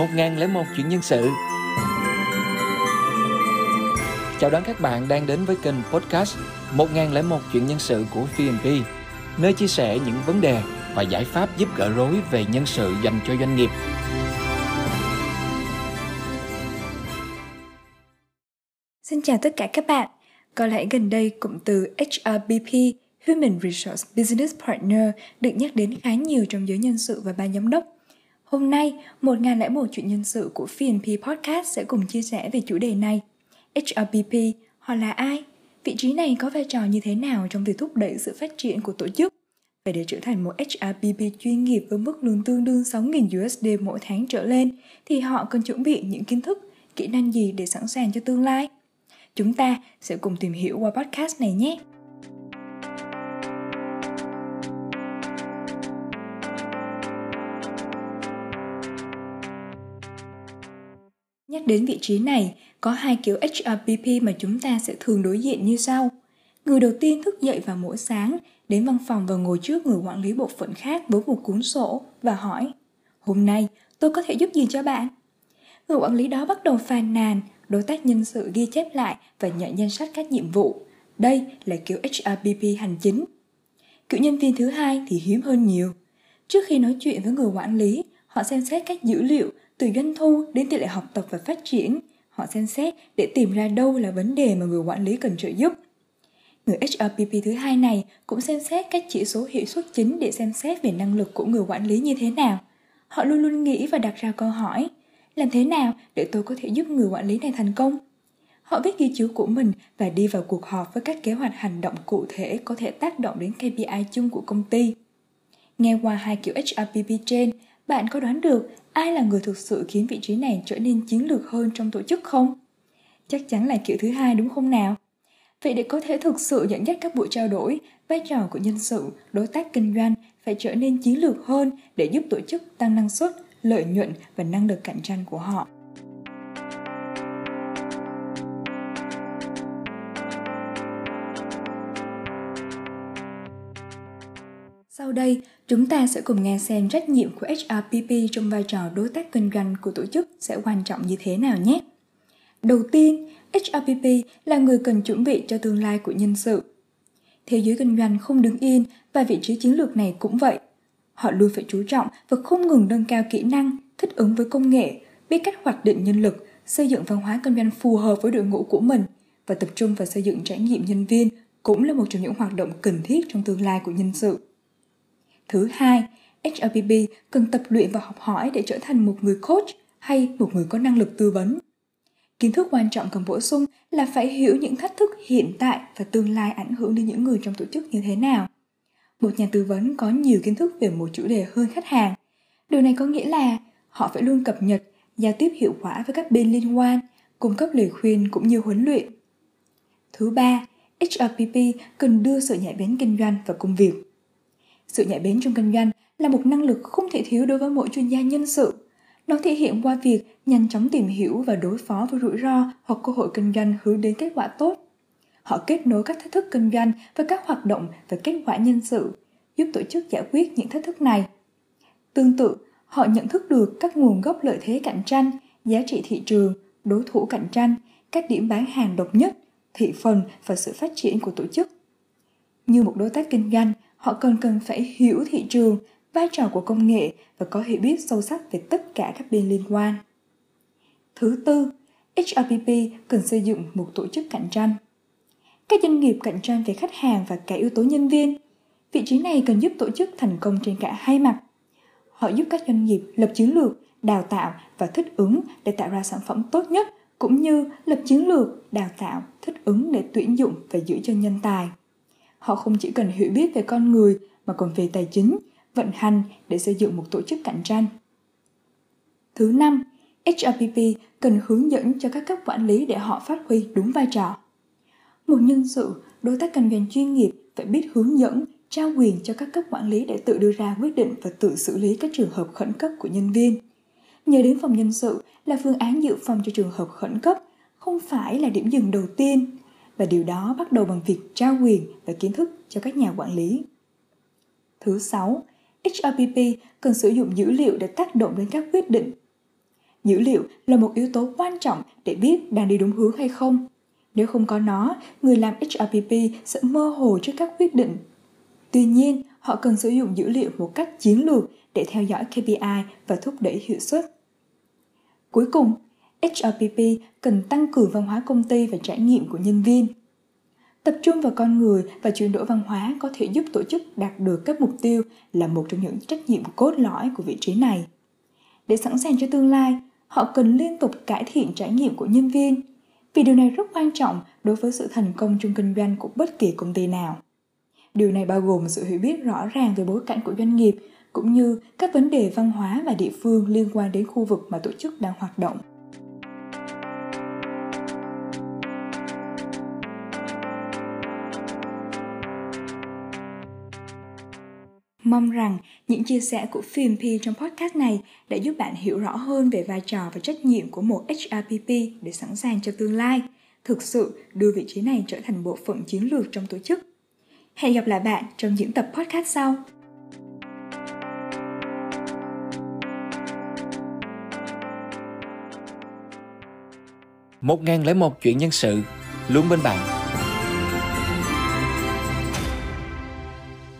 1001 chuyện nhân sự. Chào đón các bạn đang đến với kênh podcast 1001 chuyện nhân sự của VNP, nơi chia sẻ những vấn đề và giải pháp giúp gỡ rối về nhân sự dành cho doanh nghiệp. Xin chào tất cả các bạn. Có lẽ gần đây cụm từ HRBP Human Resource Business Partner được nhắc đến khá nhiều trong giới nhân sự và ban giám đốc. Hôm nay, một ngàn lẻ một chuyện nhân sự của P&P Podcast sẽ cùng chia sẻ về chủ đề này. HRBP, họ là ai? Vị trí này có vai trò như thế nào trong việc thúc đẩy sự phát triển của tổ chức? Và để trở thành một HRBP chuyên nghiệp với mức lương tương đương 6.000 USD mỗi tháng trở lên, thì họ cần chuẩn bị những kiến thức, kỹ năng gì để sẵn sàng cho tương lai? Chúng ta sẽ cùng tìm hiểu qua podcast này nhé! Nhắc đến vị trí này, có hai kiểu HRBP mà chúng ta sẽ thường đối diện như sau. Người đầu tiên thức dậy vào mỗi sáng, đến văn phòng và ngồi trước người quản lý bộ phận khác với một cuốn sổ và hỏi Hôm nay, tôi có thể giúp gì cho bạn? Người quản lý đó bắt đầu phàn nàn, đối tác nhân sự ghi chép lại và nhận danh sách các nhiệm vụ. Đây là kiểu HRBP hành chính. Kiểu nhân viên thứ hai thì hiếm hơn nhiều. Trước khi nói chuyện với người quản lý, họ xem xét các dữ liệu từ doanh thu đến tỷ lệ học tập và phát triển, họ xem xét để tìm ra đâu là vấn đề mà người quản lý cần trợ giúp. Người HRPP thứ hai này cũng xem xét các chỉ số hiệu suất chính để xem xét về năng lực của người quản lý như thế nào. Họ luôn luôn nghĩ và đặt ra câu hỏi, làm thế nào để tôi có thể giúp người quản lý này thành công? Họ viết ghi chú của mình và đi vào cuộc họp với các kế hoạch hành động cụ thể có thể tác động đến KPI chung của công ty. Nghe qua hai kiểu HRPP trên, bạn có đoán được ai là người thực sự khiến vị trí này trở nên chiến lược hơn trong tổ chức không? Chắc chắn là kiểu thứ hai đúng không nào? Vậy để có thể thực sự dẫn dắt các buổi trao đổi, vai trò của nhân sự, đối tác kinh doanh phải trở nên chiến lược hơn để giúp tổ chức tăng năng suất, lợi nhuận và năng lực cạnh tranh của họ. Sau đây, chúng ta sẽ cùng nghe xem trách nhiệm của HRPP trong vai trò đối tác kinh doanh của tổ chức sẽ quan trọng như thế nào nhé. Đầu tiên, HRPP là người cần chuẩn bị cho tương lai của nhân sự. Thế giới kinh doanh không đứng yên và vị trí chiến lược này cũng vậy. Họ luôn phải chú trọng và không ngừng nâng cao kỹ năng, thích ứng với công nghệ, biết cách hoạch định nhân lực, xây dựng văn hóa kinh doanh phù hợp với đội ngũ của mình và tập trung vào xây dựng trải nghiệm nhân viên cũng là một trong những hoạt động cần thiết trong tương lai của nhân sự. Thứ hai, HRBP cần tập luyện và học hỏi để trở thành một người coach hay một người có năng lực tư vấn. Kiến thức quan trọng cần bổ sung là phải hiểu những thách thức hiện tại và tương lai ảnh hưởng đến những người trong tổ chức như thế nào. Một nhà tư vấn có nhiều kiến thức về một chủ đề hơn khách hàng. Điều này có nghĩa là họ phải luôn cập nhật, giao tiếp hiệu quả với các bên liên quan, cung cấp lời khuyên cũng như huấn luyện. Thứ ba, HRPP cần đưa sự nhạy bén kinh doanh vào công việc. Sự nhạy bén trong kinh doanh là một năng lực không thể thiếu đối với mỗi chuyên gia nhân sự. Nó thể hiện qua việc nhanh chóng tìm hiểu và đối phó với rủi ro hoặc cơ hội kinh doanh hướng đến kết quả tốt. Họ kết nối các thách thức kinh doanh với các hoạt động và kết quả nhân sự, giúp tổ chức giải quyết những thách thức này. Tương tự, họ nhận thức được các nguồn gốc lợi thế cạnh tranh, giá trị thị trường, đối thủ cạnh tranh, các điểm bán hàng độc nhất, thị phần và sự phát triển của tổ chức. Như một đối tác kinh doanh, họ cần cần phải hiểu thị trường, vai trò của công nghệ và có hiểu biết sâu sắc về tất cả các bên liên quan. Thứ tư, HRPP cần xây dựng một tổ chức cạnh tranh. Các doanh nghiệp cạnh tranh về khách hàng và cả yếu tố nhân viên. Vị trí này cần giúp tổ chức thành công trên cả hai mặt. Họ giúp các doanh nghiệp lập chiến lược, đào tạo và thích ứng để tạo ra sản phẩm tốt nhất cũng như lập chiến lược, đào tạo, thích ứng để tuyển dụng và giữ chân nhân tài. Họ không chỉ cần hiểu biết về con người mà còn về tài chính, vận hành để xây dựng một tổ chức cạnh tranh. Thứ năm, HRPP cần hướng dẫn cho các cấp quản lý để họ phát huy đúng vai trò. Một nhân sự, đối tác kinh doanh chuyên nghiệp phải biết hướng dẫn, trao quyền cho các cấp quản lý để tự đưa ra quyết định và tự xử lý các trường hợp khẩn cấp của nhân viên. Nhờ đến phòng nhân sự là phương án dự phòng cho trường hợp khẩn cấp, không phải là điểm dừng đầu tiên và điều đó bắt đầu bằng việc trao quyền và kiến thức cho các nhà quản lý. Thứ sáu, HRPP cần sử dụng dữ liệu để tác động đến các quyết định. Dữ liệu là một yếu tố quan trọng để biết đang đi đúng hướng hay không. Nếu không có nó, người làm HRPP sẽ mơ hồ trước các quyết định. Tuy nhiên, họ cần sử dụng dữ liệu một cách chiến lược để theo dõi KPI và thúc đẩy hiệu suất. Cuối cùng, HRPP cần tăng cường văn hóa công ty và trải nghiệm của nhân viên. Tập trung vào con người và chuyển đổi văn hóa có thể giúp tổ chức đạt được các mục tiêu là một trong những trách nhiệm cốt lõi của vị trí này. Để sẵn sàng cho tương lai, họ cần liên tục cải thiện trải nghiệm của nhân viên, vì điều này rất quan trọng đối với sự thành công trong kinh doanh của bất kỳ công ty nào. Điều này bao gồm sự hiểu biết rõ ràng về bối cảnh của doanh nghiệp cũng như các vấn đề văn hóa và địa phương liên quan đến khu vực mà tổ chức đang hoạt động. Mong rằng những chia sẻ của PMP trong podcast này đã giúp bạn hiểu rõ hơn về vai trò và trách nhiệm của một HRPP để sẵn sàng cho tương lai, thực sự đưa vị trí này trở thành bộ phận chiến lược trong tổ chức. Hẹn gặp lại bạn trong những tập podcast sau. Một ngàn lẻ một chuyện nhân sự luôn bên bạn